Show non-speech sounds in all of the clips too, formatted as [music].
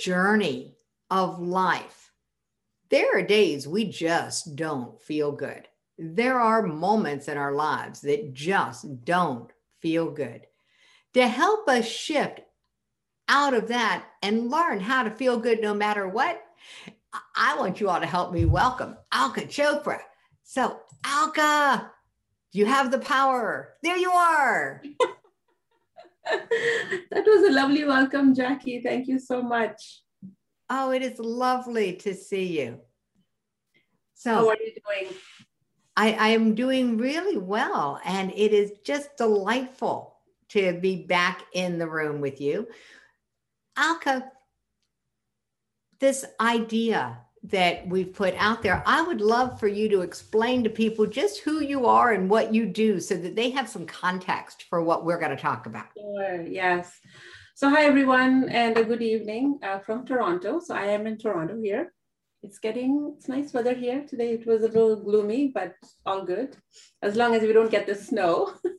journey of life, there are days we just don't feel good. There are moments in our lives that just don't feel good. To help us shift out of that and learn how to feel good no matter what, I want you all to help me welcome Alka Chopra. So, Alka, you have the power. There you are. [laughs] [laughs] that was a lovely welcome, Jackie. Thank you so much. Oh, it is lovely to see you. So, how are you doing? I, I am doing really well, and it is just delightful to be back in the room with you. Alka, this idea that we've put out there, I would love for you to explain to people just who you are and what you do so that they have some context for what we're going to talk about. Sure, yes. So, hi everyone, and a good evening uh, from Toronto. So, I am in Toronto here. It's getting it's nice weather here today. It was a little gloomy, but all good as long as we don't get the snow. [laughs]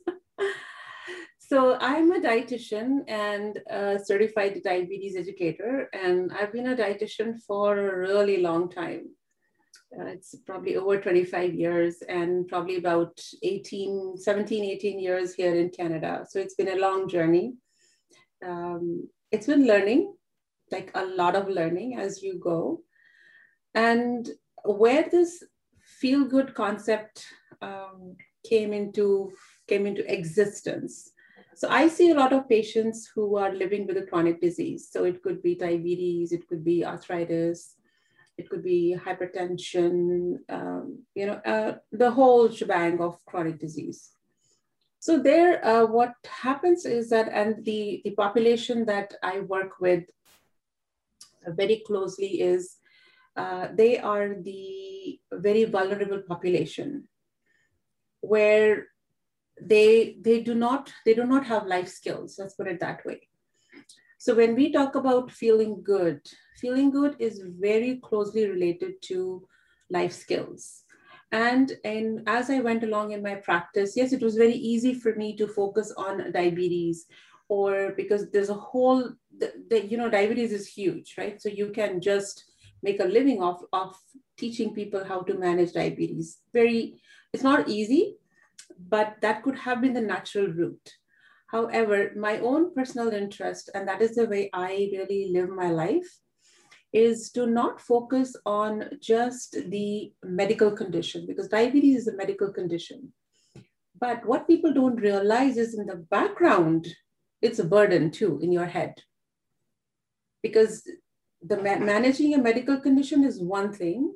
So I'm a dietitian and a certified diabetes educator, and I've been a dietitian for a really long time. Uh, it's probably over 25 years and probably about 18, 17, 18 years here in Canada. So it's been a long journey. Um, it's been learning, like a lot of learning as you go. And where this feel good concept um, came into came into existence so I see a lot of patients who are living with a chronic disease. So it could be diabetes, it could be arthritis, it could be hypertension, um, you know, uh, the whole shebang of chronic disease. So there, uh, what happens is that, and the, the population that I work with very closely is, uh, they are the very vulnerable population where they they do not they do not have life skills let's put it that way. So when we talk about feeling good feeling good is very closely related to life skills. And and as i went along in my practice yes it was very easy for me to focus on diabetes or because there's a whole the, you know diabetes is huge right? So you can just make a living off of teaching people how to manage diabetes. Very it's not easy but that could have been the natural route. However, my own personal interest, and that is the way I really live my life, is to not focus on just the medical condition, because diabetes is a medical condition. But what people don't realize is in the background, it's a burden too in your head. Because the ma- managing a medical condition is one thing.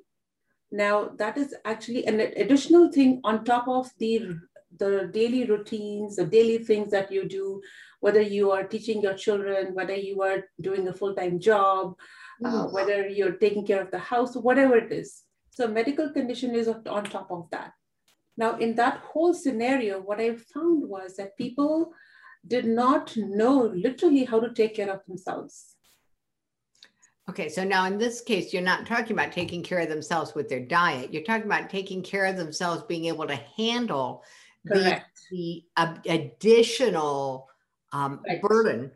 Now, that is actually an additional thing on top of the the daily routines, the daily things that you do, whether you are teaching your children, whether you are doing a full-time job, uh, whether you're taking care of the house, whatever it is. So medical condition is on top of that. Now, in that whole scenario, what I found was that people did not know literally how to take care of themselves. Okay, so now in this case, you're not talking about taking care of themselves with their diet. You're talking about taking care of themselves, being able to handle Correct. the, the uh, additional um, right. burden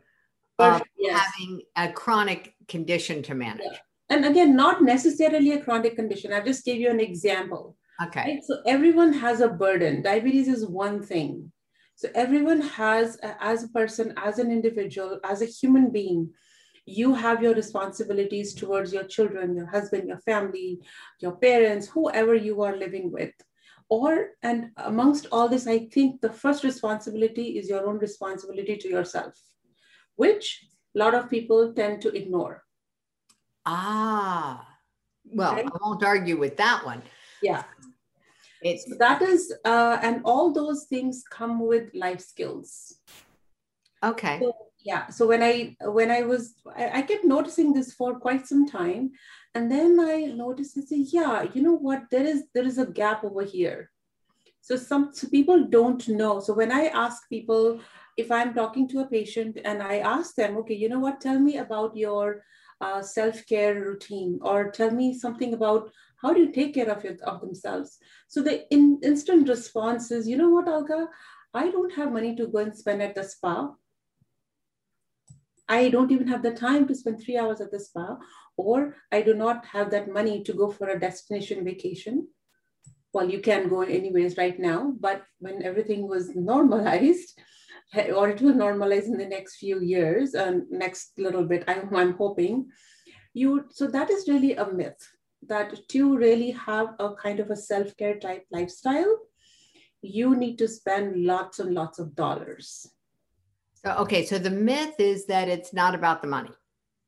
of yes. having a chronic condition to manage. Yeah. And again, not necessarily a chronic condition. I just gave you an example. Okay. Right? So everyone has a burden. Diabetes is one thing. So everyone has, as a person, as an individual, as a human being, you have your responsibilities towards your children, your husband, your family, your parents, whoever you are living with. Or and amongst all this i think the first responsibility is your own responsibility to yourself which a lot of people tend to ignore. Ah well okay. i won't argue with that one. Yeah. It's so that is uh, and all those things come with life skills. Okay. So, yeah so when i when i was I, I kept noticing this for quite some time and then I noticed and say, yeah, you know what? There is there is a gap over here. So some so people don't know. So when I ask people, if I'm talking to a patient and I ask them, okay, you know what? Tell me about your uh, self-care routine, or tell me something about how do you take care of it of themselves. So the in, instant response is, you know what, Alka? I don't have money to go and spend at the spa. I don't even have the time to spend three hours at the spa, or I do not have that money to go for a destination vacation. Well, you can go anyways right now, but when everything was normalized, [laughs] or it will normalize in the next few years, and next little bit, I'm, [laughs] I'm hoping, you so that is really a myth that to really have a kind of a self-care type lifestyle, you need to spend lots and lots of dollars. So, okay, so the myth is that it's not about the money.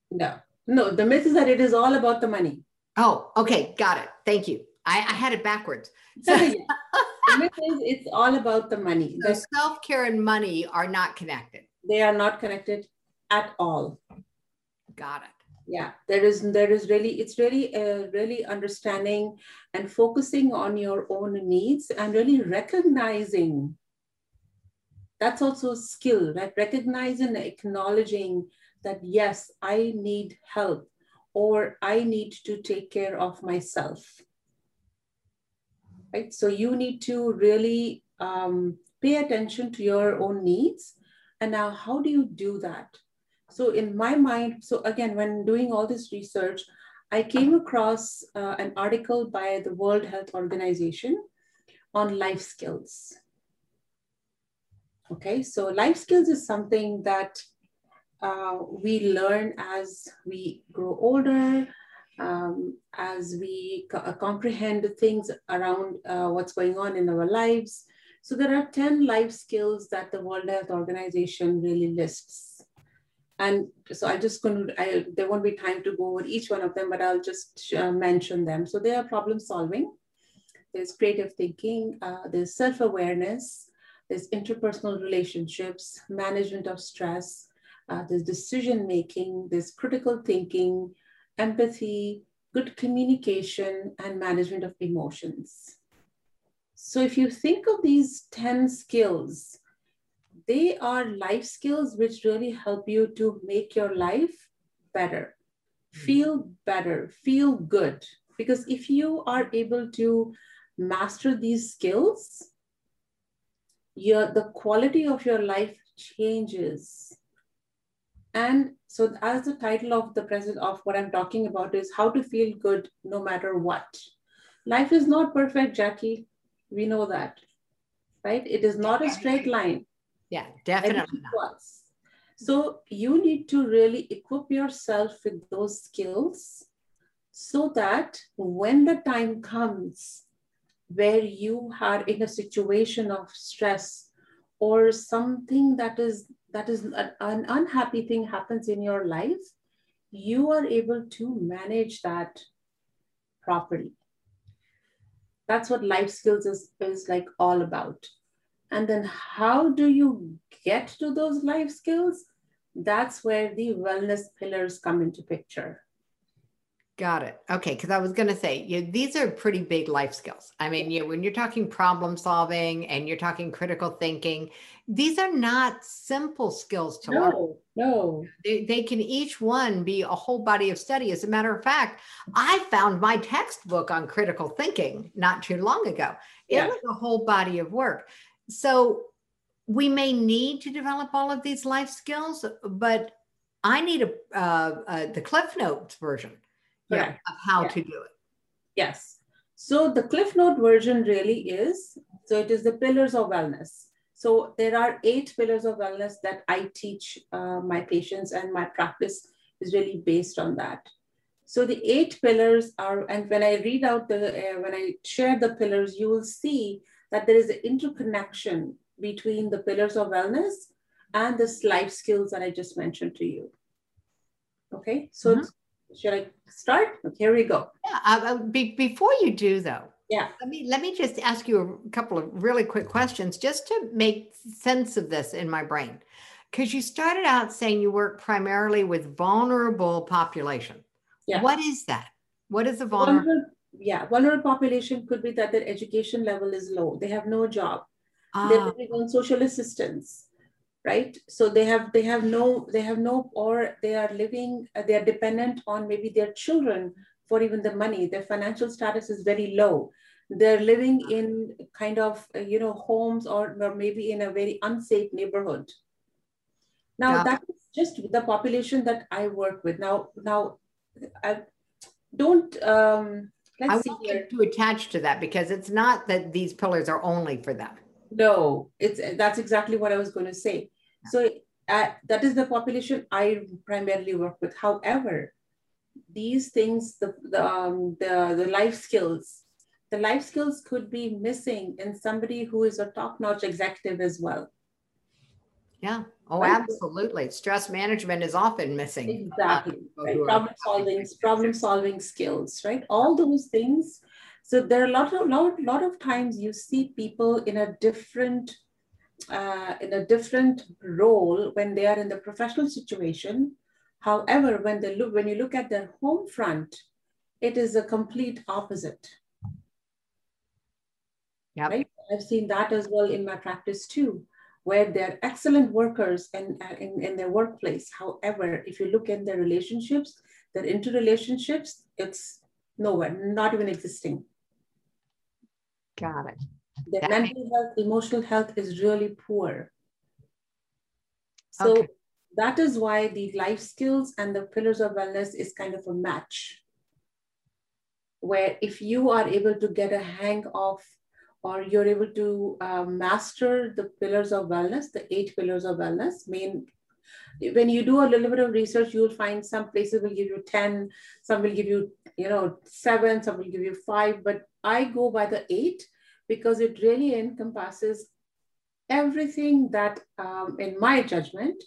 No, no, the myth is that it is all about the money. Oh, okay, got it. Thank you. I, I had it backwards. So, [laughs] the myth is it's all about the money. So self care and money are not connected. They are not connected at all. Got it yeah there is there is really it's really uh, really understanding and focusing on your own needs and really recognizing that's also a skill right? Recognizing and acknowledging that yes i need help or i need to take care of myself right? So you need to really um, pay attention to your own needs. And now how do you do that? So in my mind, so again, when doing all this research, I came across uh, an article by the World Health Organization on life skills. Okay, so life skills is something that uh, we learn as we grow older, um, as we co uh, comprehend things around uh, what's going on in our lives. So there are 10 life skills that the World Health Organization really lists. And so I just to, I, there won't be time to go over each one of them, but I'll just uh, mention them. So they are problem solving, there's creative thinking, uh, there's self-awareness, there's interpersonal relationships, management of stress, uh, there's decision making, there's critical thinking, empathy, good communication, and management of emotions. So if you think of these 10 skills, they are life skills which really help you to make your life better, hmm. feel better, feel good. Because if you are able to master these skills, your, the quality of your life changes. And so as the title of the present of what I'm talking about is how to feel good no matter what. Life is not perfect, Jackie. We know that, right? It is not a straight line. Yeah, definitely. So you need to really equip yourself with those skills so that when the time comes where you are in a situation of stress or something that is that is an, unhappy thing happens in your life, you are able to manage that properly. That's what life skills is, is like all about. And then how do you get to those life skills? That's where the wellness pillars come into picture. Got it. Okay, because I was going to say you, these are pretty big life skills. I mean, you, when you're talking problem solving and you're talking critical thinking, these are not simple skills to no, learn. No, they, they can each one be a whole body of study. As a matter of fact, I found my textbook on critical thinking not too long ago. It yeah. was a whole body of work. So we may need to develop all of these life skills, but I need a, uh, uh, the Cliff Notes version yeah, of how yeah. to do it. Yes. So the Cliff Note version really is so it is the pillars of wellness. So there are eight pillars of wellness that I teach uh, my patients, and my practice is really based on that. So the eight pillars are, and when I read out the, uh, when I share the pillars, you will see that there is an interconnection between the pillars of wellness and this life skills that I just mentioned to you. Okay, so mm-hmm. Should I start? Okay, here we go. Yeah, uh, uh, be, before you do though, yeah, let me let me just ask you a couple of really quick questions just to make sense of this in my brain, because you started out saying you work primarily with vulnerable population. Yeah. What is that? What is a vulnerable? vulnerable yeah, vulnerable population could be that their education level is low. They have no job. Ah. They're living on social assistance, right? So they have they have no they have no or they are living uh, they are dependent on maybe their children for even the money. Their financial status is very low. They're living in kind of uh, you know homes or, or maybe in a very unsafe neighborhood. Now yeah. that is just the population that I work with. Now, now I don't um let's I want see here. to attach to that because it's not that these pillars are only for them. No, it's that's exactly what I was going to say. So uh, that is the population I primarily work with. However, these things, the the, um, the the life skills, the life skills could be missing in somebody who is a top-notch executive as well. Yeah. Oh, right? absolutely. Stress management is often missing. Exactly. Right. Problem solving, problem solving skills, right? All those things. So there are a lot of lot, lot of times you see people in a different uh, in a different role when they are in the professional situation. However, when they look when you look at their home front, it is a complete opposite. Yeah. Right? I've seen that as well in my practice too where they're excellent workers and in, in, in, their workplace. However, if you look at their relationships, their interrelationships, it's nowhere, not even existing. Got it. Their that mental makes... health, emotional health is really poor. So okay. that is why the life skills and the pillars of wellness is kind of a match. Where if you are able to get a hang of or you're able to uh, master the pillars of wellness, the eight pillars of wellness. Main, when you do a little bit of research, you'll find some places will give you 10, some will give you, you know, seven, some will give you five, but I go by the eight because it really encompasses everything that, um, in my judgment,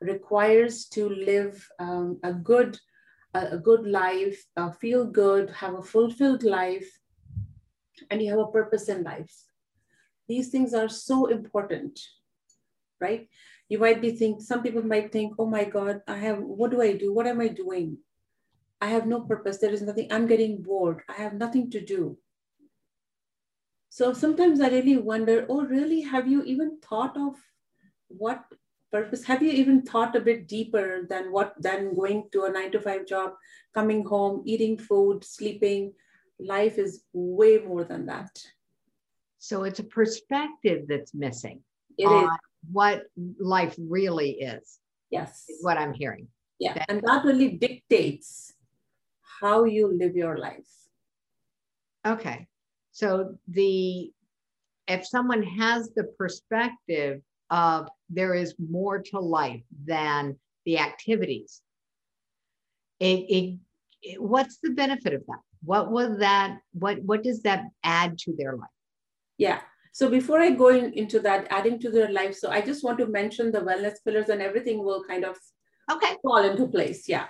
requires to live um, a good, a, good life, uh, feel good, have a fulfilled life, and you have a purpose in life. These things are so important, right? You might be think some people might think, oh my God, I have what do I do? What am I doing? I have no purpose. There is nothing, I'm getting bored. I have nothing to do. So sometimes I really wonder, oh, really? Have you even thought of what purpose? Have you even thought a bit deeper than what than going to a nine to five job, coming home, eating food, sleeping, life is way more than that. So it's a perspective that's missing. It is what life really is. Yes. Is what I'm hearing. Yeah. That, and that really dictates how you live your life. Okay. So the if someone has the perspective of there is more to life than the activities, it, it, it what's the benefit of that? what was that what what does that add to their life? Yeah. So before i go in, into that adding to their life so i just want to mention the wellness pillars and everything will kind of okay. fall into place. Yeah.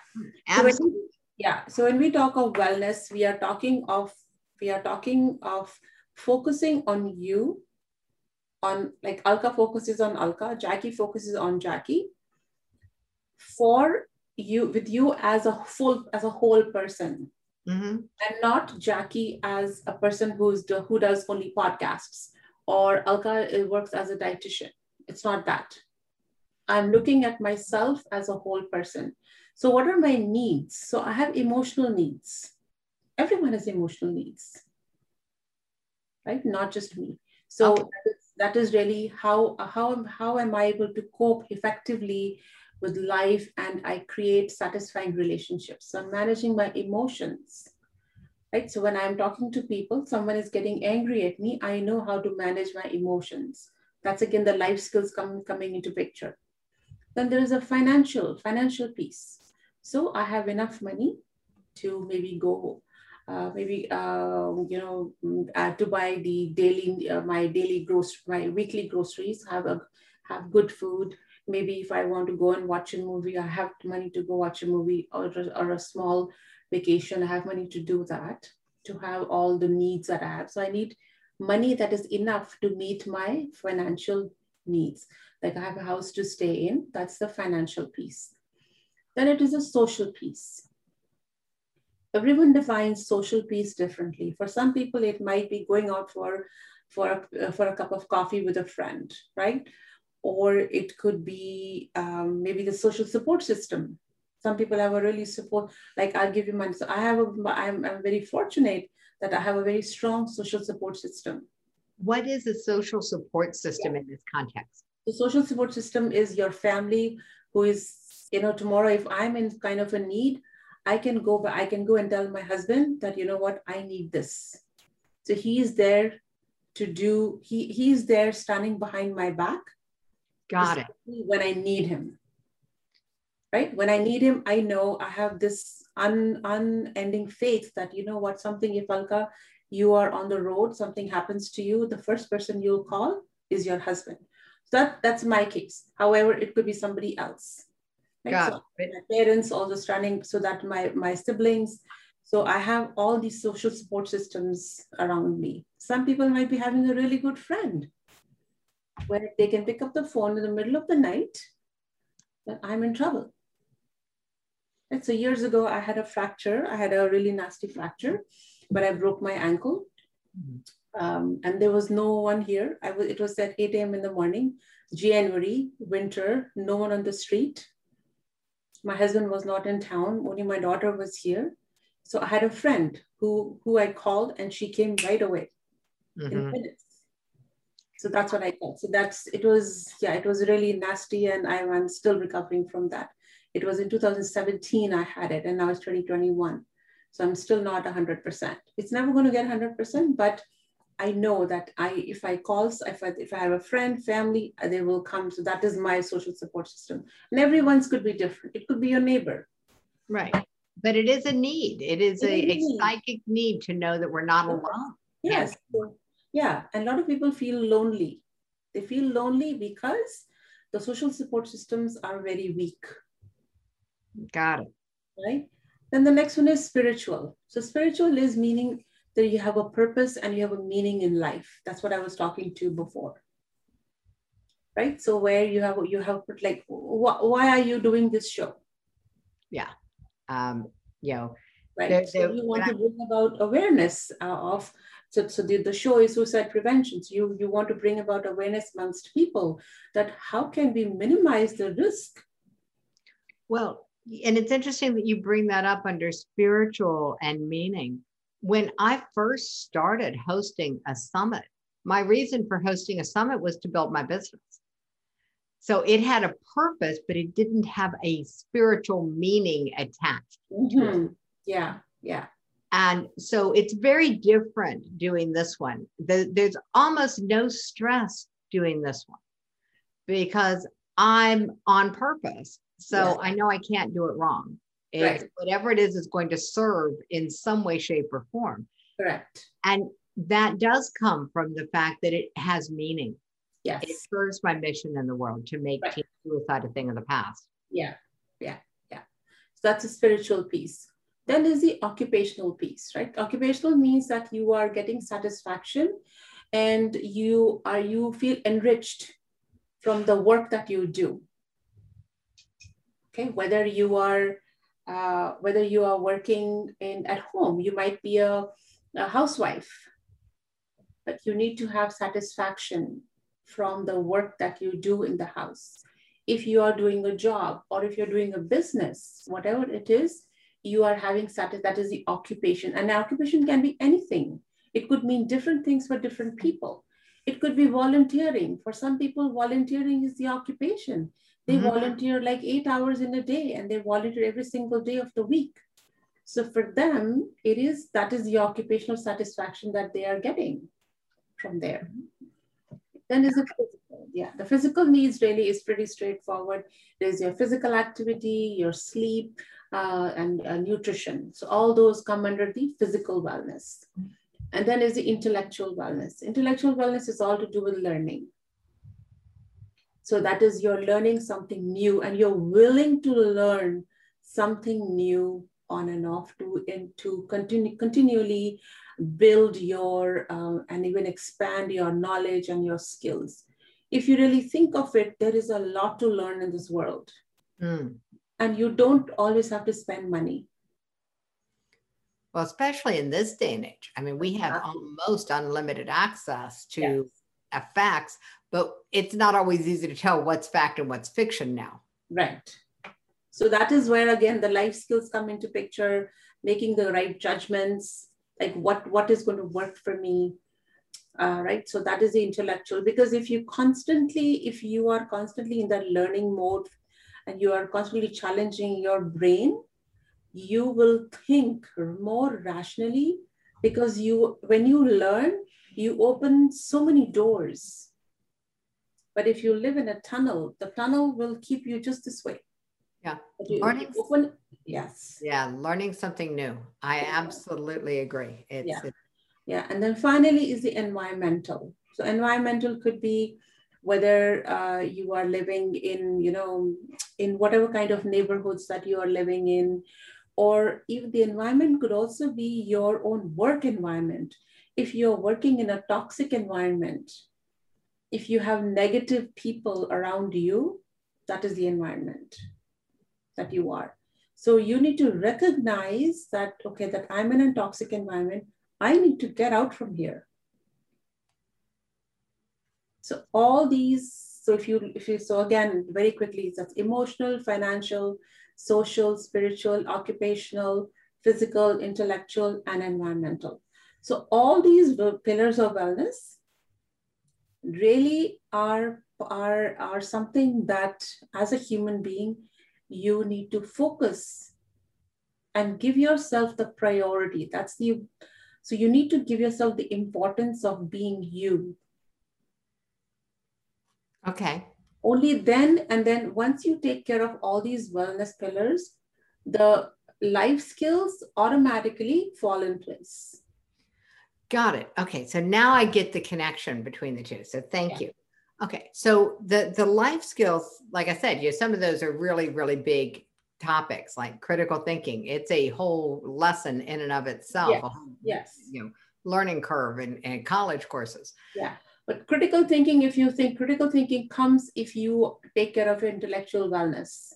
Absolutely. So we, yeah. So when we talk of wellness we are talking of we are talking of focusing on you on like alka focuses on alka jackie focuses on jackie for you with you as a full as a whole person mm-hmm. and not Jackie as a person who's do, who does only podcasts or Alka works as a dietitian. It's not that. I'm looking at myself as a whole person. So, what are my needs? So, I have emotional needs. Everyone has emotional needs, right? Not just me. So, okay. that is really how, how, how am I able to cope effectively with life and I create satisfying relationships. So I'm managing my emotions. Right. So when I'm talking to people, someone is getting angry at me, I know how to manage my emotions. That's again the life skills come, coming into picture. Then there is a financial, financial piece. So I have enough money to maybe go uh, maybe uh, you know uh, to buy the daily uh, my daily grocery my weekly groceries have a have good food maybe if I want to go and watch a movie, I have money to go watch a movie or, or a small vacation, I have money to do that, to have all the needs that I have. So I need money that is enough to meet my financial needs. Like I have a house to stay in, that's the financial piece. Then it is a social piece. Everyone defines social piece differently. For some people, it might be going out for, for, a, for a cup of coffee with a friend, right? or it could be um, maybe the social support system. Some people have a really support, like I'll give you mine. So I have a, I'm, I'm very fortunate that I have a very strong social support system. What is a social support system yeah. in this context? The social support system is your family who is, you know, tomorrow if I'm in kind of a need, I can go, but I can go and tell my husband that, you know what, I need this. So he's there to do, he, he's there standing behind my back. Got it. When I need him. Right? When I need him, I know I have this un, unending faith that, you know what, something, if Alka, you are on the road, something happens to you, the first person you'll call is your husband. So that, that's my case. However, it could be somebody else. Right? So it. My parents also standing so that my, my siblings, so I have all these social support systems around me. Some people might be having a really good friend where they can pick up the phone in the middle of the night that I'm in trouble. And so years ago, I had a fracture. I had a really nasty fracture, but I broke my ankle. Mm-hmm. Um, and there was no one here. I was, it was at 8 a.m. in the morning, January, winter, no one on the street. My husband was not in town, only my daughter was here. So I had a friend who, who I called and she came right away mm-hmm. in minutes. So that's what I called. So that's, it was, yeah, it was really nasty and I'm still recovering from that. It was in 2017 I had it and now it's 2021. So I'm still not 100%. It's never going to get 100%, but I know that I, if I call, if I, if I have a friend, family, uh, they will come. So that is my social support system. And everyone's could be different. It could be your neighbor. Right. But it is a need. It is it a, a psychic need to know that we're not alone. Yes. Yeah. And a lot of people feel lonely. They feel lonely because the social support systems are very weak. Got it. Right. Then the next one is spiritual. So spiritual is meaning that you have a purpose and you have a meaning in life. That's what I was talking to before. Right. So where you have you have put like wh- why are you doing this show? Yeah. Um, you know, right. So you want to bring about awareness uh, of so, so the, the show is suicide prevention. So you, you want to bring about awareness amongst people that how can we minimize the risk? Well, and it's interesting that you bring that up under spiritual and meaning when I first started hosting a summit, my reason for hosting a summit was to build my business. So it had a purpose, but it didn't have a spiritual meaning attached. Mm-hmm. Yeah, yeah. And so it's very different doing this one. The, there's almost no stress doing this one because I'm on purpose. So. I know I can't do it wrong. It's right. whatever it is is going to serve in some way, shape, or form. Correct. And that does come from the fact that it has meaning. Yes. It serves my mission in the world to make right. suicide a thing of the past. Yeah. Yeah. Yeah. So that's a spiritual piece. Then there's the occupational piece, right? Occupational means that you are getting satisfaction and you are you feel enriched from the work that you do. Okay, whether you are uh, whether you are working in at home, you might be a, a housewife, but you need to have satisfaction from the work that you do in the house. If you are doing a job or if you're doing a business, whatever it is, you are having satis- that is the occupation. And occupation can be anything. It could mean different things for different people. It could be volunteering. For some people, volunteering is the occupation. They mm-hmm. volunteer like eight hours in a day and they volunteer every single day of the week. So for them, it is that is the occupational satisfaction that they are getting from there. Then is the physical. Yeah, the physical needs really is pretty straightforward. There's your physical activity, your sleep, uh, and uh, nutrition. So all those come under the physical wellness. And then is the intellectual wellness. Intellectual wellness is all to do with learning. So that is you're learning something new and you're willing to learn something new on and off to and to continue continually build your um, and even expand your knowledge and your skills. If you really think of it, there is a lot to learn in this world. Mm. And you don't always have to spend money. Well, especially in this day and age. I mean, we have almost unlimited access to yes. facts, but it's not always easy to tell what's fact and what's fiction now. Right. So that is where again the life skills come into picture, making the right judgments, like what what is going to work for me. Uh, right. So that is the intellectual because if you constantly, if you are constantly in that learning mode and you are constantly challenging your brain, you will think more rationally because you when you learn, you open so many doors. But if you live in a tunnel, the tunnel will keep you just this way. Yeah. Learning open, yes. Yeah, learning something new. I absolutely agree. It's, yeah. yeah. And then finally is the environmental. So environmental could be whether uh, you are living in, you know, in whatever kind of neighborhoods that you are living in, or even the environment could also be your own work environment. If you're working in a toxic environment, if you have negative people around you, that is the environment that you are. So you need to recognize that, okay, that I'm in a toxic environment. I need to get out from here. So all these, so if you, if you, so again, very quickly, that's emotional, financial, social, spiritual, occupational, physical, intellectual, and environmental. So all these pillars of wellness really are, are, are something that as a human being, you need to focus and give yourself the priority. That's the, so you need to give yourself the importance of being you. Okay. Only then, and then once you take care of all these wellness pillars, the life skills automatically fall in place. Got it. Okay. So now I get the connection between the two. So thank yeah. you. Okay, so the the life skills, like I said, you know, some of those are really really big topics, like critical thinking. It's a whole lesson in and of itself. Yes. Whole, yes. You know, learning curve and, and college courses. Yeah. But critical thinking, if you think critical thinking comes if you take care of your intellectual wellness.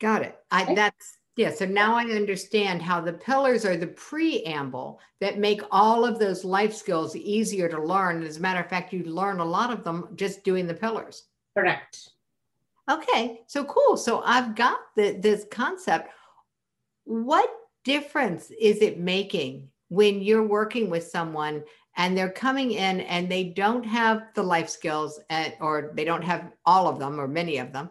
Got it. I, That's yeah, so now I understand how the pillars are the preamble that make all of those life skills easier to learn. As a matter of fact, you learn a lot of them just doing the pillars. Correct. Okay, so cool. So I've got the, this concept. What difference is it making when you're working with someone and they're coming in and they don't have the life skills at, or they don't have all of them or many of them?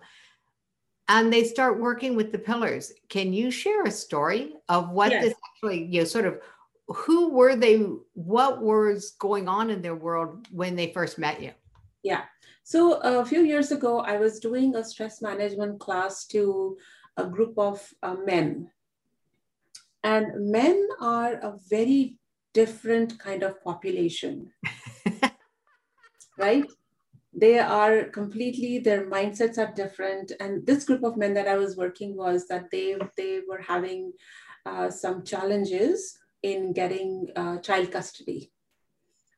And they start working with the pillars. Can you share a story of what yes. this actually, you know, sort of who were they, what was going on in their world when they first met you? Yeah. So a few years ago, I was doing a stress management class to a group of uh, men. And men are a very different kind of population, [laughs] right? They are completely their mindsets are different. And this group of men that i was working was that they they were having uh, some challenges in getting uh, child custody.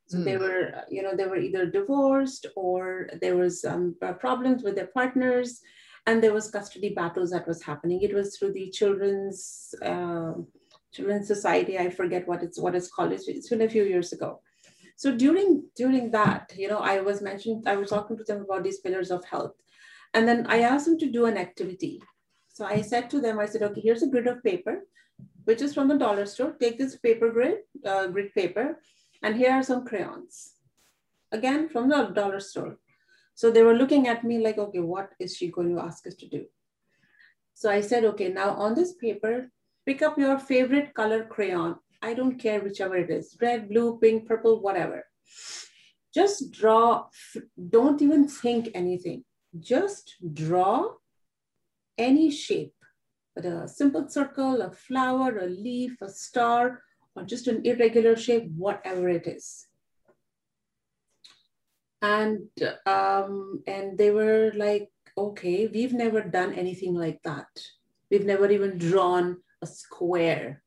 So mm. they hmm. were you know they were either divorced or there was um, problems with their partners and there was custody battles that was happening. It was through the children's uh, children's society. I forget what it's what it's called. It's, it's been a few years ago so during during that, you know, I was mentioned, I was talking to them about these pillars of health. And then I asked them to do an activity. So I said to them, I said, okay, here's a grid of paper, which is from the dollar store. Take this paper grid, uh, grid paper, and here are some crayons. Again, from the dollar store. So they were looking at me like, okay, what is she going to ask us to do? So I said, okay, now on this paper, pick up your favorite color crayon I don't care whichever it is, red, blue, pink, purple, whatever. Just draw, don't even think anything. Just draw any shape, but a simple circle, a flower, a leaf, a star, or just an irregular shape, whatever it is. And, um, and they were like, okay, we've never done anything like that. We've never even drawn a square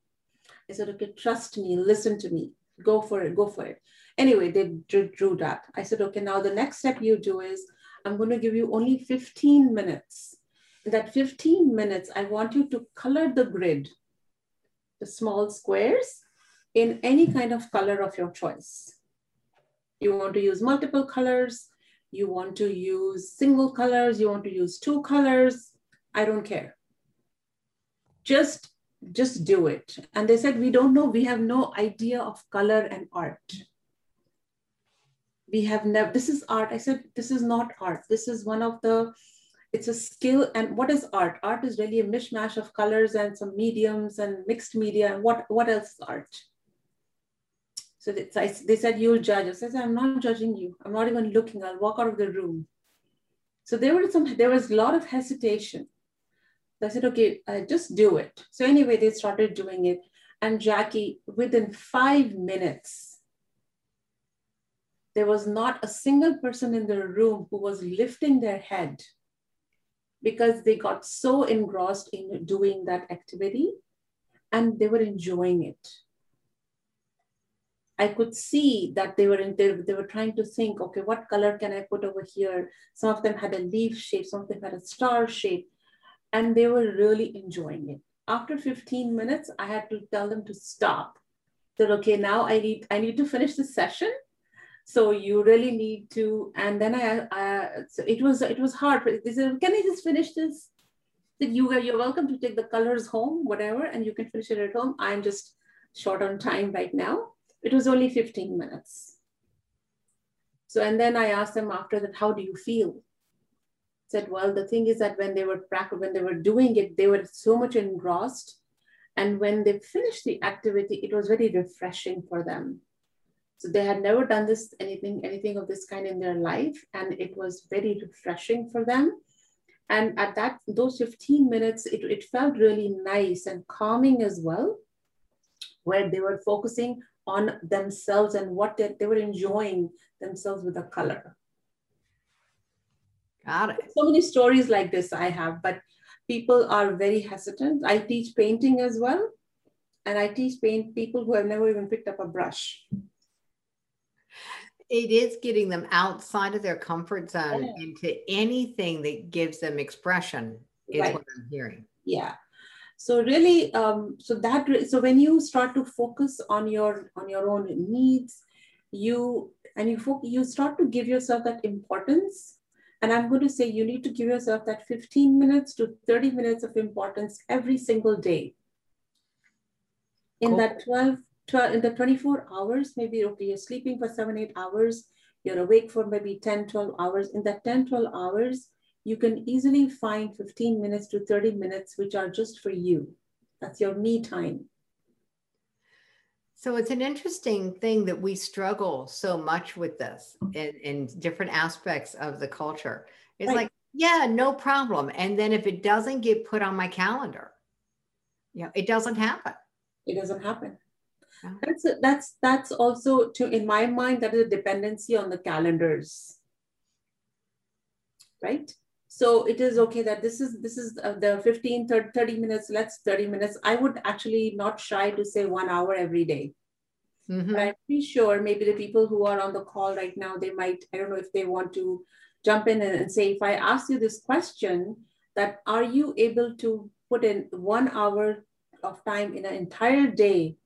I said, okay, trust me, listen to me, go for it, go for it. Anyway, they drew that. I said, okay, now the next step you do is I'm going to give you only 15 minutes. In that 15 minutes, I want you to color the grid, the small squares, in any kind of color of your choice. You want to use multiple colors, you want to use single colors, you want to use two colors, I don't care. Just just do it. And they said, we don't know, we have no idea of color and art. We have never, this is art. I said, this is not art. This is one of the it's a skill. And what is art? Art is really a mishmash of colors and some mediums and mixed media. And what, what else is art? So they, they said, you'll judge. I said, I'm not judging you. I'm not even looking. I'll walk out of the room. So there was some, there was a lot of hesitation. So I said, okay, uh, just do it. So anyway, they started doing it. And Jackie, within five minutes, there was not a single person in the room who was lifting their head because they got so engrossed in doing that activity and they were enjoying it. I could see that they were in they, they were trying to think, okay, what color can I put over here? Some of them had a leaf shape, some of them had a star shape, and they were really enjoying it. After 15 minutes, I had to tell them to stop. That okay, now I need I need to finish the session. So you really need to and then i, I so it was it was hard. They said can i just finish this? That you you're welcome to take the colors home whatever and you can finish it at home. I'm just short on time right now. It was only 15 minutes. So and then i asked them after that how do you feel said well the thing is that when they were when they were doing it they were so much engrossed and when they finished the activity it was very refreshing for them so they had never done this, anything, anything of this kind in their life. And it was very refreshing for them. And at that, those 15 minutes, it, it felt really nice and calming as well, where they were focusing on themselves and what they, they were enjoying themselves with the color. Got it. So many stories like this I have, but people are very hesitant. I teach painting as well. And I teach paint people who have never even picked up a brush it is getting them outside of their comfort zone yeah. into anything that gives them expression is right. what i'm hearing yeah so really um, so that so when you start to focus on your on your own needs you and you you start to give yourself that importance and i'm going to say you need to give yourself that 15 minutes to 30 minutes of importance every single day in cool. that 12 in the 24 hours, maybe okay, you're sleeping for seven, eight hours, you're awake for maybe 10, 12 hours. In that 10, 12 hours, you can easily find 15 minutes to 30 minutes, which are just for you. That's your me time. So it's an interesting thing that we struggle so much with this in, in different aspects of the culture. It's right. like, yeah, no problem. And then if it doesn't get put on my calendar, you know, it doesn't happen. It doesn't happen. That's that's that's also to in my mind that is a dependency on the calendars, right? So it is okay that this is this is uh, the 15 30, 30 minutes. Let's 30 minutes. I would actually not shy to say one hour every day. Mm-hmm. I'm pretty sure maybe the people who are on the call right now they might I don't know if they want to jump in and say if I ask you this question that are you able to put in one hour of time in an entire day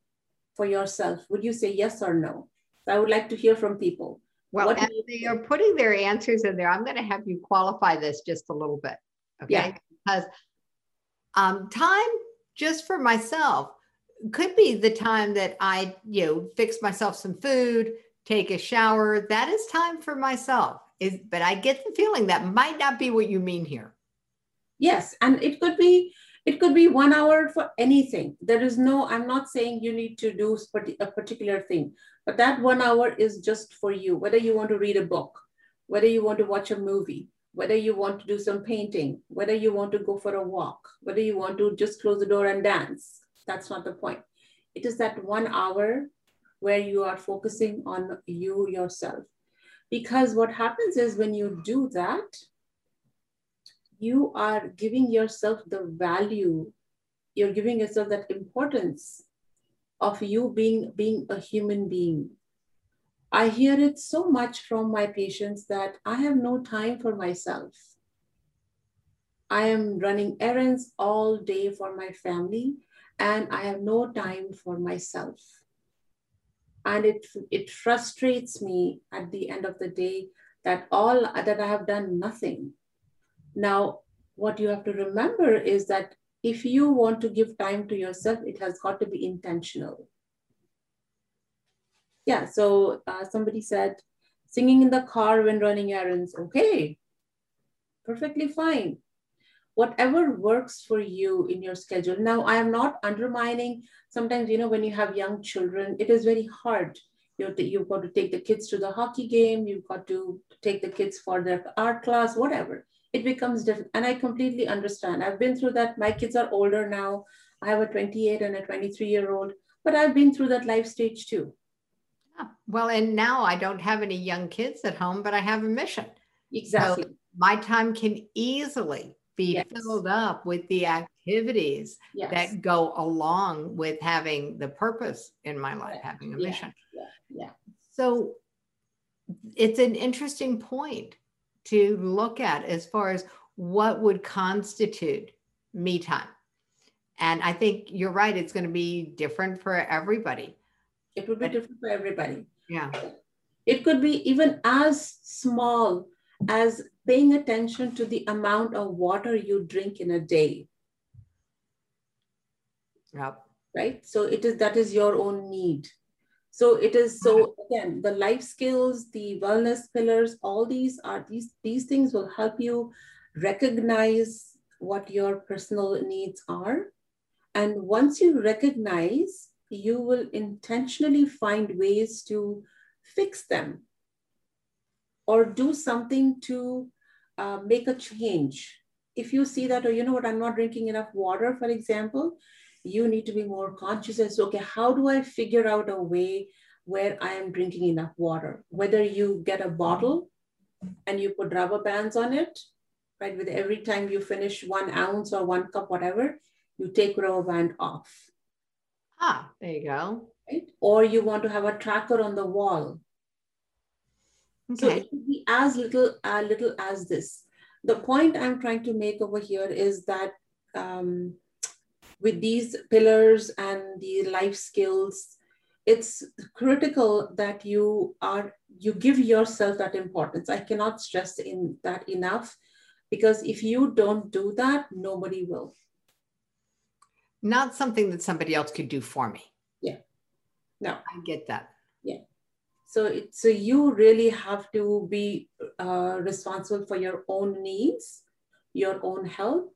for yourself? Would you say yes or no? I would like to hear from people. Well, as they are putting their answers in there, I'm going to have you qualify this just a little bit. Okay. Yeah. Because um, time just for myself could be the time that I, you know, fix myself some food, take a shower. That is time for myself. Is but I get the feeling that might not be what you mean here. Yes, and it could be it could be one hour for anything. There is no, I'm not saying you need to do a particular thing, but that one hour is just for you, whether you want to read a book, whether you want to watch a movie, whether you want to do some painting, whether you want to go for a walk, whether you want to just close the door and dance. That's not the point. It is that one hour where you are focusing on you yourself. Because what happens is when you do that, you are giving yourself the value, you're giving yourself that importance of you being, being a human being. I hear it so much from my patients that I have no time for myself. I am running errands all day for my family and I have no time for myself. And it, it frustrates me at the end of the day that all that I have done nothing now, what you have to remember is that if you want to give time to yourself, it has got to be intentional. Yeah, so uh, somebody said, singing in the car when running errands, okay. perfectly fine. Whatever works for you in your schedule. Now, I am not undermining. Sometimes, you know, when you have young children, it is very hard. You you've got to take the kids to the hockey game. You've got to take the kids for their art class, whatever. It becomes different. And I completely understand. I've been through that. My kids are older now. I have a 28 and a 23 year old, but I've been through that life stage too. Well, and now I don't have any young kids at home, but I have a mission. Exactly. So my time can easily be yes. filled up with the activities yes. that go along with having the purpose in my life, having a yeah. mission. Yeah. yeah. So it's an interesting point to look at as far as what would constitute me time. And I think you're right, it's going to be different for everybody. It would be different for everybody. Yeah. It could be even as small as paying attention to the amount of water you drink in a day. Yep. Right. So it is that is your own need. So it is so again, the life skills, the wellness pillars, all these are these these things will help you recognize what your personal needs are. And once you recognize, you will intentionally find ways to fix them or do something to uh, make a change. If you see that, or you know what, I'm not drinking enough water, for example, you need to be more conscious as, okay, how do I figure out a way where I am drinking enough water? Whether you get a bottle and you put rubber bands on it, right? With every time you finish one ounce or one cup, whatever, you take rubber band off. Ah, there you go. Right? Or you want to have a tracker on the wall Okay. So it could be as little, as little as this. The point I'm trying to make over here is that um, with these pillars and the life skills, it's critical that you are you give yourself that importance. I cannot stress in that enough because if you don't do that, nobody will. Not something that somebody else could do for me. Yeah. No. I get that. Yeah. So, it, so you really have to be uh, responsible for your own needs, your own health,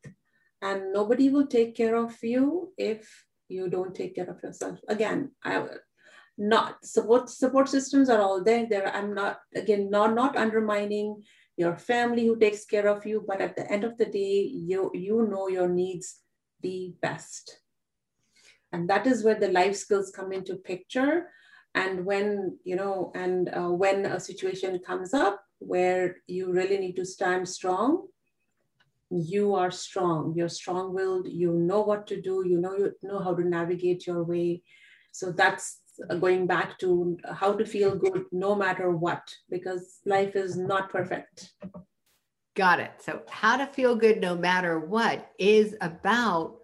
and nobody will take care of you if you don't take care of yourself. Again, I will not support support systems are all there. There, I'm not again not not undermining your family who takes care of you, but at the end of the day, you you know your needs the best, and that is where the life skills come into picture and when you know and uh, when a situation comes up where you really need to stand strong you are strong. You're strong-willed. You know what to do. You know you know how to navigate your way. So that's going back to how to feel good no matter what because life is not perfect. Got it. So how to feel good no matter what is about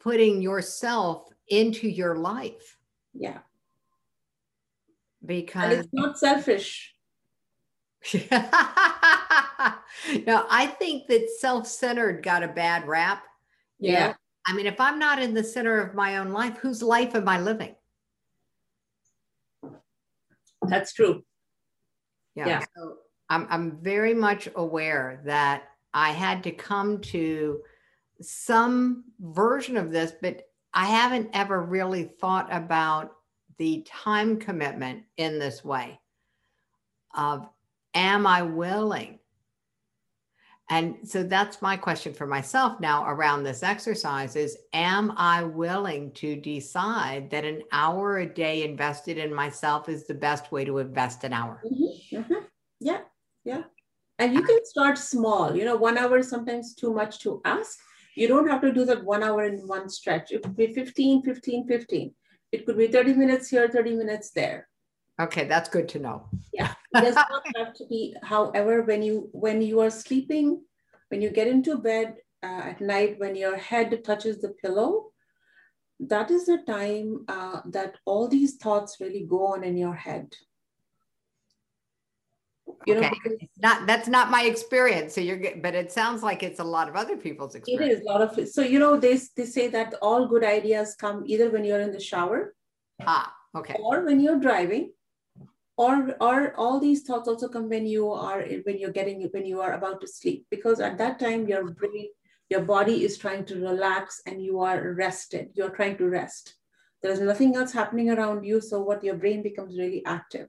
putting yourself into your life. Yeah. Because and it's not selfish. [laughs] no, I think that self-centered got a bad rap. Yeah. I mean, if I'm not in the center of my own life, whose life am I living? That's true. Yeah. yeah. So I'm, I'm very much aware that I had to come to some version of this, but I haven't ever really thought about the time commitment in this way of am I willing? And so that's my question for myself now around this exercise is am I willing to decide that an hour a day invested in myself is the best way to invest an hour? Mm-hmm. Mm-hmm. Yeah. Yeah. And you can start small. You know, one hour is sometimes too much to ask. You don't have to do that one hour in one stretch. It could be 15, 15, 15. It could be 30 minutes here, 30 minutes there. Okay, that's good to know. Yeah, it does not have to be. However, when you when you are sleeping, when you get into bed uh, at night, when your head touches the pillow, that is the time uh, that all these thoughts really go on in your head you know, okay. not that's not my experience. So you're but it sounds like it's a lot of other people's experience. It is a lot of so you know they they say that all good ideas come either when you're in the shower, ah, okay, or when you're driving, or or all these thoughts also come when you are when you're getting when you are about to sleep? Because at that time your brain your body is trying to relax and you are rested. You're trying to rest. There's nothing else happening around you so what your brain becomes really active.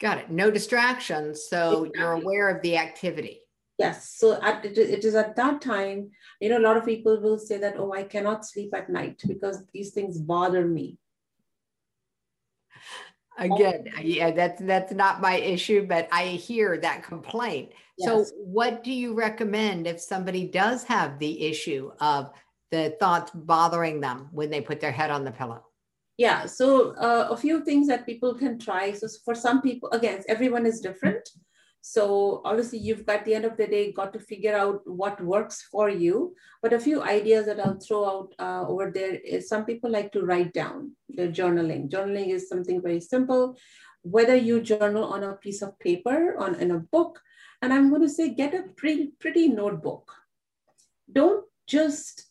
Got it. No distractions so exactly. you're aware of the activity. Yes. So at, it, it is at that time you know a lot of people will say that oh i cannot sleep at night because these things bother me again yeah that's that's not my issue but i hear that complaint. Yes. so what do you recommend if somebody does have the issue of the thoughts bothering them when they put their head on the pillow? Yeah so uh, a few things that people can try. So for some people again everyone is different so obviously you've got the end of the day got to figure out what works for you. But a few ideas that I'll throw out uh, over there is some people like to write down their journaling. Journaling is something very simple. Whether you journal on a piece of paper, on in a book, and I'm going to say get a pretty pretty notebook. Don't just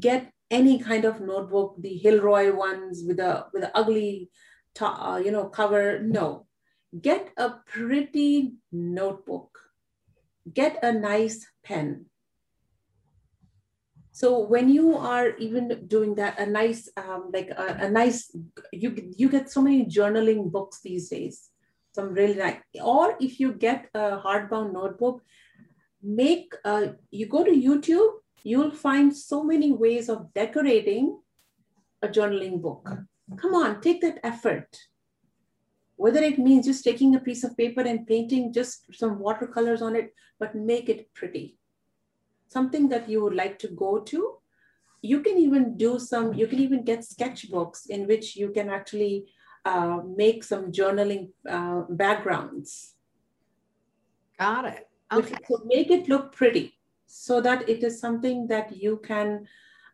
get any kind of notebook, the Hilroy ones with a with an ugly, uh, you know, cover. No, get a pretty notebook, get a nice pen. So when you are even doing that, a nice, um, like a, a, nice, you, you get so many journaling books these days, some really nice, or if you get a hardbound notebook, make, uh, you go to YouTube, you'll find so many ways of decorating a journaling book. Come on, take that effort whether it means just taking a piece of paper and painting just some watercolors on it, but make it pretty. Something that you would like to go to. You can even do some, you can even get sketchbooks in which you can actually uh, make some journaling uh, backgrounds. Got it. Okay. So make it look pretty so that it is something that you can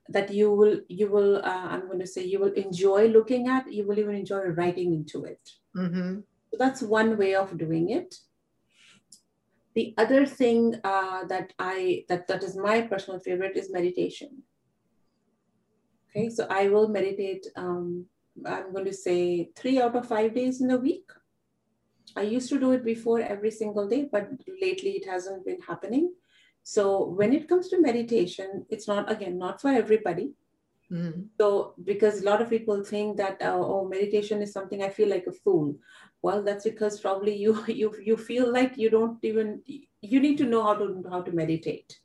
that you will you will uh, i'm going to say you will enjoy looking at you will even enjoy writing into it Mm-hmm. So that's one way of doing it. The other thing uh, that I that that is my personal favorite is meditation. Okay, so I will meditate. Um, I'm going to say three out of five days in a week. I used to do it before every single day, but lately it hasn't been happening. So when it comes to meditation, it's not again not for everybody. Mm-hmm. So, because a lot of people think that uh, oh, meditation is something I feel like a fool. Well, that's because probably you [laughs] you you feel like you don't even you need to know how to how to meditate.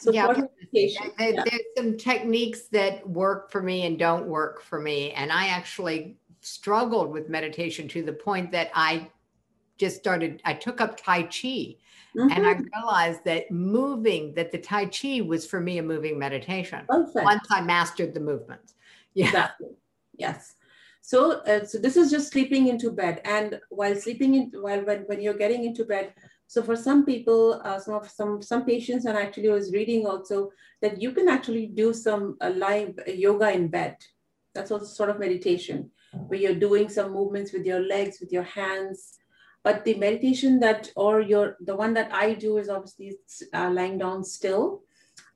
So yeah, meditation, there, yeah. there's some techniques that work for me and don't work for me, and I actually struggled with meditation to the point that I just started. I took up Tai Chi Mm-hmm. And I mm-hmm. realized that moving, that the Tai Chi was for me a moving meditation Perfect. once I mastered the movements. [laughs] Yeah. Exactly. Yes. So, uh, so this is just sleeping into bed. And while sleeping in, while when, when you're getting into bed, so for some people, uh, some of some some patients, and actually I was reading also that you can actually do some uh, live yoga in bed. That's also sort of meditation, where you're doing some movements with your legs, with your hands, but the meditation that, or your, the one that I do is obviously uh, lying down still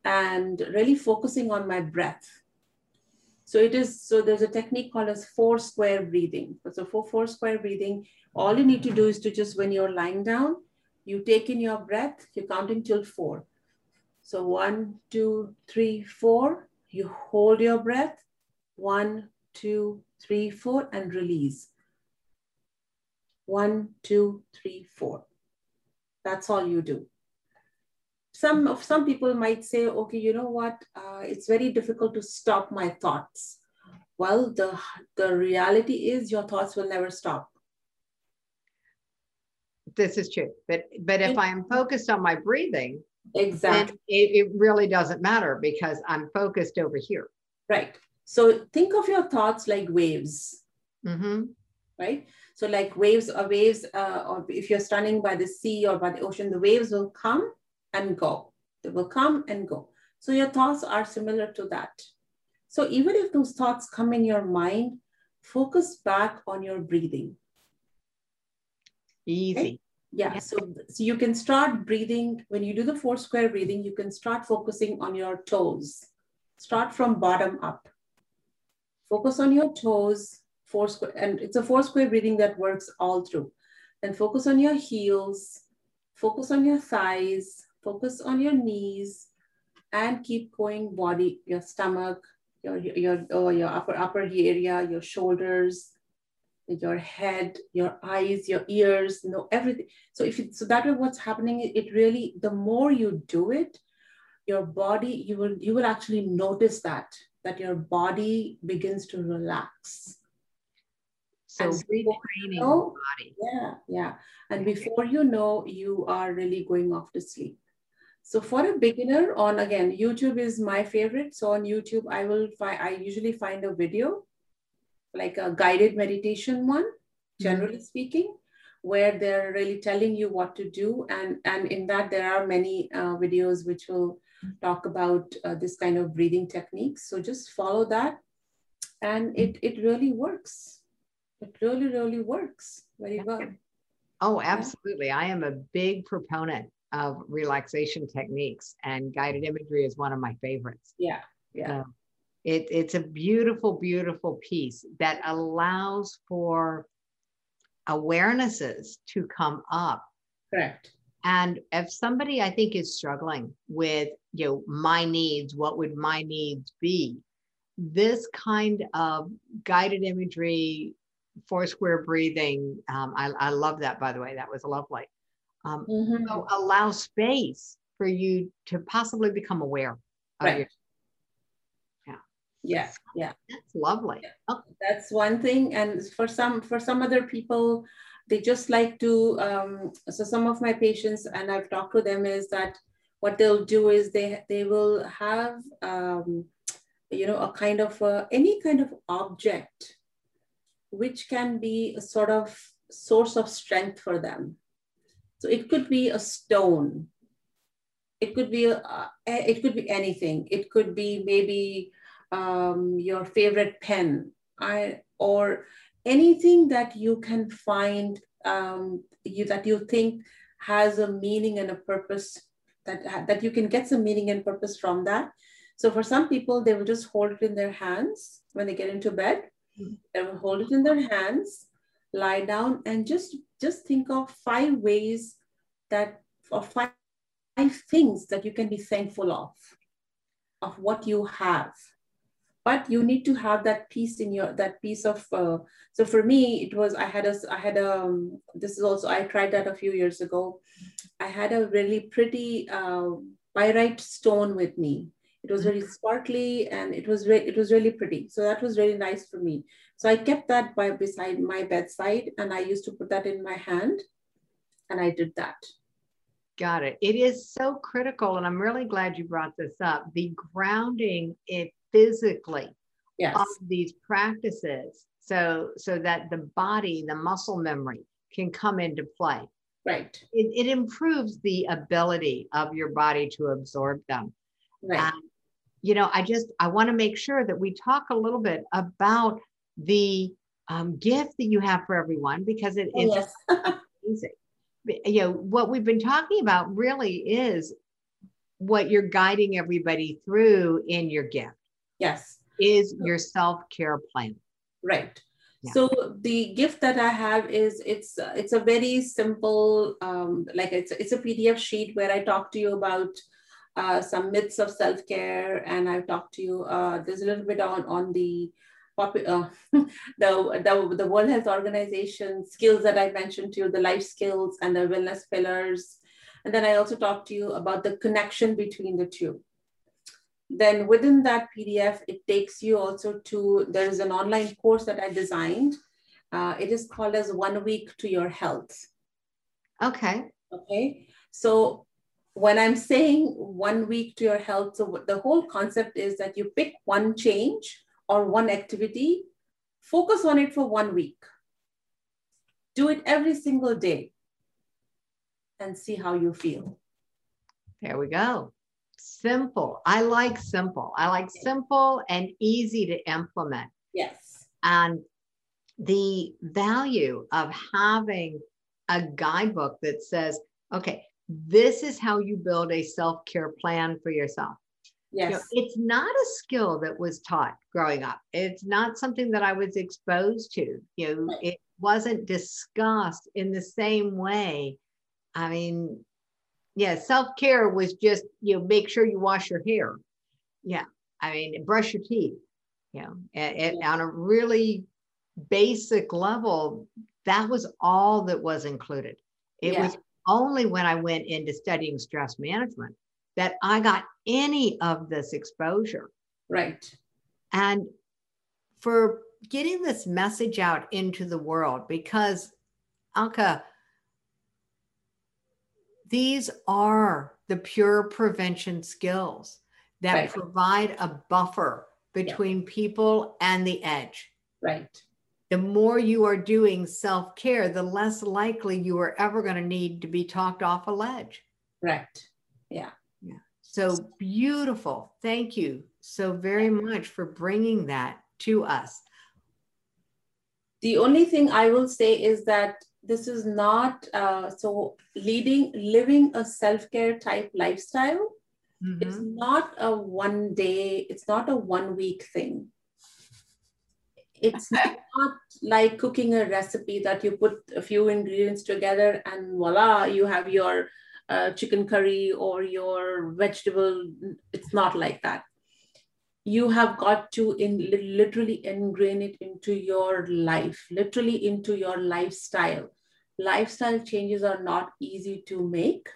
and really focusing on my breath. So it is, so there's a technique called as four square breathing. So for four square breathing, all you need to do is to just, when you're lying down, you take in your breath, you're counting till four. So one, two, three, four, you hold your breath, one, two, three, four, and release. One, two, three, four. That's all you do. Some of some people might say, okay, you know what? Uh, it's very difficult to stop my thoughts. Well, the the reality is your thoughts will never stop. This is true, but but if I am focused on my breathing, exactly, it, it really doesn't matter because I'm focused over here. Right. So think of your thoughts like waves. Mm-hmm. Right so like waves or waves, uh, or if you're standing by the sea or by the ocean, the waves will come and go. They will come and go. So your thoughts are similar to that. So even if those thoughts come in your mind, focus back on your breathing. Easy. Okay? Yeah, so, so you can start breathing. When you do the four square breathing, you can start focusing on your toes. Start from bottom up. Focus on your toes, four square, and it's a four square breathing that works all through. And focus on your heels, focus on your thighs, focus on your knees, and keep going body, your stomach, your your oh, your upper upper area, your shoulders, your head, your eyes, your ears, you know everything. So if it, so that what's happening. It really the more you do it, your body you will you will actually notice that that your body begins to relax. So retraining know, body. Yeah, yeah. And before you know, you are really going off to sleep. So for a beginner on again, YouTube is my favorite. So on YouTube, I will find I usually find a video, like a guided meditation one, generally mm-hmm. speaking, where they're really telling you what to do. And, and in that, there are many uh, videos which will talk about uh, this kind of breathing techniques. So just follow that. And it, it really works. It really, really works very well. Oh, absolutely. I am a big proponent of relaxation techniques, and guided imagery is one of my favorites. Yeah, yeah. It, it's a beautiful, beautiful piece that allows for awarenesses to come up. Correct. And if somebody I think is struggling with, you know, my needs, what would my needs be? This kind of guided imagery, four square breathing, um, I, I love that, by the way. That was lovely um, mm-hmm. so allow space for you to possibly become aware right. Your, yeah yeah yeah that's lovely yeah. Oh. that's one thing and for some for some other people they just like to um, so some of my patients and i've talked to them is that what they'll do is they they will have um, you know a kind of a, any kind of object which can be a sort of source of strength for them so it could be a stone. It could be a, uh, it could be anything. It could be maybe um, your favorite pen, I, or anything that you can find um, you that you think has a meaning and a purpose that that you can get some meaning and purpose from that. So for some people, they will just hold it in their hands when they get into bed. Will hold it in their hands lie down and just just think of five ways that or five, five things that you can be thankful of of what you have. But you need to have that piece in your that piece of uh, so for me it was i had a i had a um, this is also i tried that a few years ago. I had a really pretty uh, pyrite stone with me it was very sparkly and it was re- it was really pretty. So that was really nice for me. So I kept that by beside my bedside and I used to put that in my hand and I did that. Got it. It is so critical, and I'm really glad you brought this up. The grounding it physically yes. of these practices, so so that the body, the muscle memory, can come into play. Right. It, it improves the ability of your body to absorb them. Right you know, I just I want to make sure that we talk a little bit about the um, gift that you have for everyone because oh, it's yes. [laughs] amazing. You know, what we've been talking about really is what you're guiding everybody through in your gift. Yes. Is your self-care plan. Right. Yeah. So the gift that I have is it's it's a very simple um, like it's it's a PDF sheet where I talk to you about uh, some myths of self-care and I've talked to you, uh, there's a little bit on, on the, uh, [laughs] the, the, the World Health Organization skills that I mentioned to you, the life skills and the wellness pillars. And then I also talked to you about the connection between the two. Then within that PDF, it takes you also to, there is an online course that I designed. Uh, it is called as One Week to Your Health. Okay. Okay. So when I'm saying one week to your health, so the whole concept is that you pick one change or one activity, focus on it for one week. Do it every single day and see how you feel. There we go. Simple. I like simple. I like simple and easy to implement. Yes. And the value of having a guidebook that says, okay, this is how you build a self care plan for yourself. Yes. You know, it's not a skill that was taught growing up. It's not something that I was exposed to. You know, it wasn't discussed in the same way. I mean, yeah, self-care was just, you know, make sure you wash your hair. Yeah. I mean, brush your teeth, you know, and, and on a really basic level, that was all that was included. It yeah. was only when I went into studying stress management that I got any of this exposure. Right. And for getting this message out into the world, because Alka, these are the pure prevention skills that right. provide a buffer between yeah. people and the edge. Right. The more you are doing self care, the less likely you are ever going to need to be talked off a ledge. Right. Yeah. Yeah. So beautiful. Thank you so very much for bringing that to us. The only thing I will say is that this is not uh, so leading, living a self care type lifestyle Mm-hmm. It's not a one day, it's not a one week thing. It's not like cooking a recipe that you put a few ingredients together and voila, you have your uh, chicken curry or your vegetable. It's not like that. You have got to in, literally ingrain it into your life, literally into your lifestyle. Lifestyle changes are not easy to make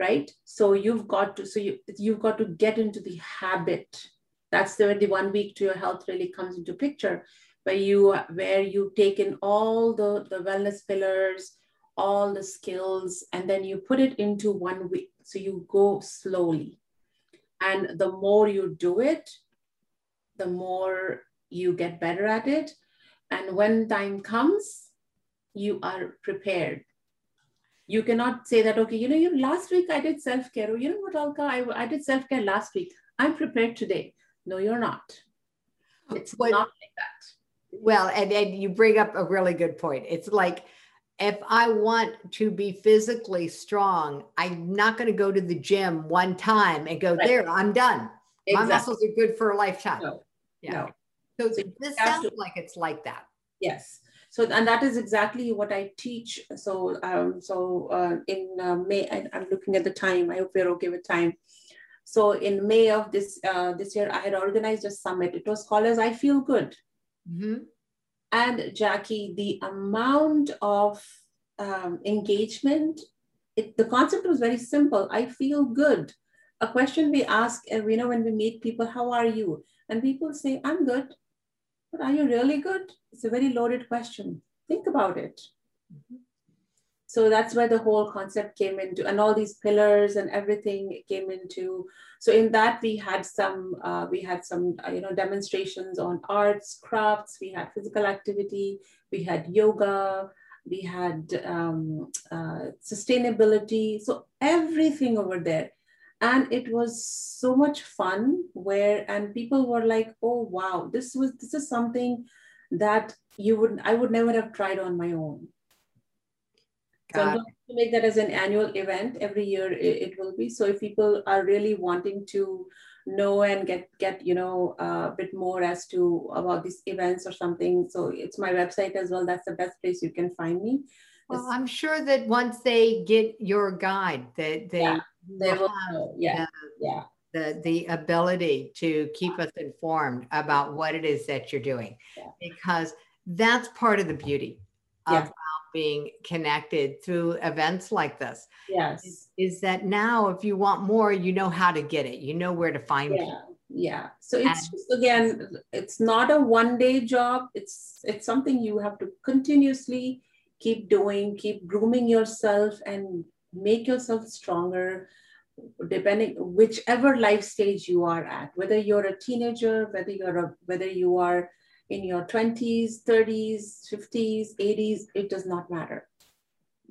right so you've got to so you you've got to get into the habit that's the, the one week to your health really comes into picture. Where you where you take in all the the wellness pillars all the skills and then you put it into one week. So you go slowly. And the more you do it the more you get better at it. And when time comes you are prepared. You cannot say that okay you know you last week i did self-care. Or you know what alka? I, I did self-care last week. I'm prepared today no you're not it's what, not like that well and, and you bring up a really good point it's like if i want to be physically strong i'm not going to go to the gym one time and go right. there i'm done exactly. my muscles are good for a lifetime no. yeah no. so, so this sounds to, like it's like that yes so, and that is exactly what I teach. So, um, so uh, in uh, May, I, am looking at the time. I hope we're okay with time. So, in May of this uh, this year, I had organized a summit. It was called as "I Feel Good," mm-hmm. and Jackie, the amount of um, engagement. It, the concept was very simple. I feel good. A question we ask, uh, you know, when we meet people, "How are you?" and people say, "I'm good." But are you really good? It's a very loaded question. Think about it. Mm-hmm. So that's where the whole concept came into, and all these pillars and everything came into. So in that we had some, uh, we had some, uh, you know, demonstrations on arts, crafts. We had physical activity. We had yoga. We had um, uh, sustainability. So everything over there and it was so much fun where and people were like oh wow this was this is something that you would i would never have tried on my own so i'm going to make that as an annual event every year it, mm-hmm. it, will be so if people are really wanting to know and get get you know a bit more as to about these events or something so it's my website as well that's the best place you can find me well i'm sure that once they get your guide that they yeah they will know. Yeah. The, yeah. The, the ability to keep us informed about what it is that you're doing yeah. because that's part of the beauty yeah. of being connected through events like this. Yes. Is, is, that now if you want more you know how to get it. You know where to find yeah. it. Yeah so it's and, just again it's not a one day job. It's it's something you have to continuously keep doing keep grooming yourself and make yourself stronger depending whichever life stage you are at whether you're a teenager whether you're a whether you are in your 20s 30s 50s 80s it does not matter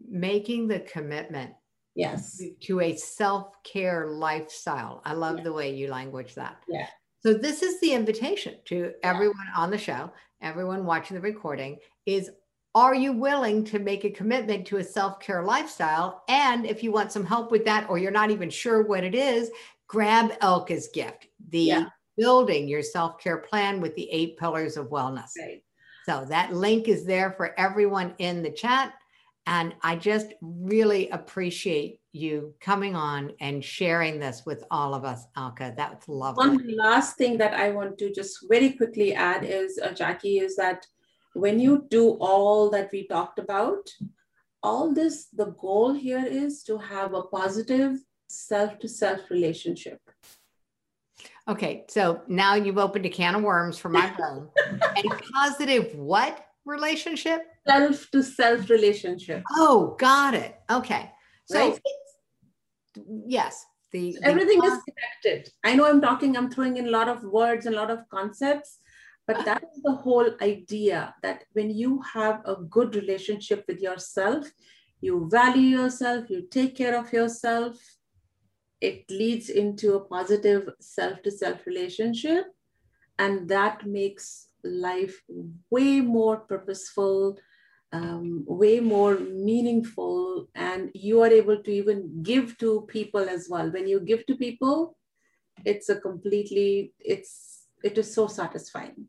making the commitment yes to a self-care lifestyle i love yeah. the way you language that yeah so this is the invitation to everyone yeah. on the show everyone watching the recording is are you willing to make a commitment to a self care lifestyle? And if you want some help with that, or you're not even sure what it is, grab Alka's gift, the Yeah. Building your self care plan with the eight pillars of wellness. Right. So that link is there for everyone in the chat. And I just really appreciate you coming on and sharing this with all of us, Alka. That's lovely. One last thing that I want to just very quickly add is, uh, Jackie, is that when you do all that we talked about, all this, the goal here is to have a positive self to self relationship. Okay, so now you've opened a can of worms for my brain. [laughs] a positive what relationship? Self to self relationship. Oh, got it. Okay. So Right. yes, the, the Everything is connected. I know I'm talking, I'm throwing in a lot of words and a lot of concepts, but [laughs] that is the whole idea that when you have a good relationship with yourself, you value yourself, you take care of yourself, it leads into a positive self to self relationship. And that makes life way more purposeful, um, way more meaningful, and you are able to even give to people as well. When you give to people, it's a completely, it's, it is so satisfying.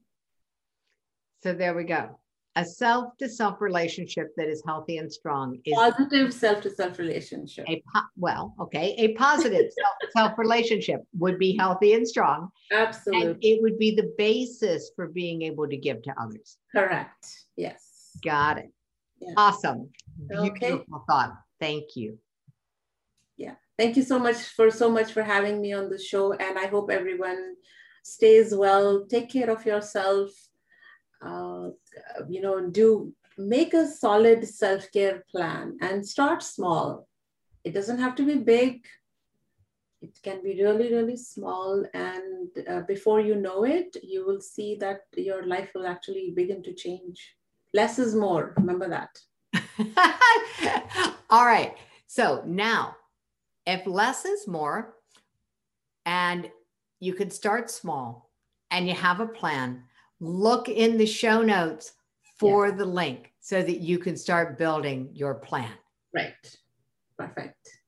so there we go. A self to self relationship that is healthy and strong is Positive self to self relationship. a po- well, okay, a positive self to self relationship would be healthy and strong, and Absolutely. it would be the basis for being able to give to others. Correct. Yes. Got it. Yeah. Awesome. Okay. Beautiful thought. Thank you. Yeah. Thank you so much for so much for having me on the show. And I hope everyone stays well. Take care of yourself. Uh, you know, do make a solid self-care plan and start small. It doesn't have to be big. It can be really, really small. And uh, before you know it, you will see that your life will actually begin to change. Less is more. Remember that. [laughs] All right. So now, if less is more, and you can start small and you have a plan, look in the show notes for the link so that you can start building your plan. Right. Perfect.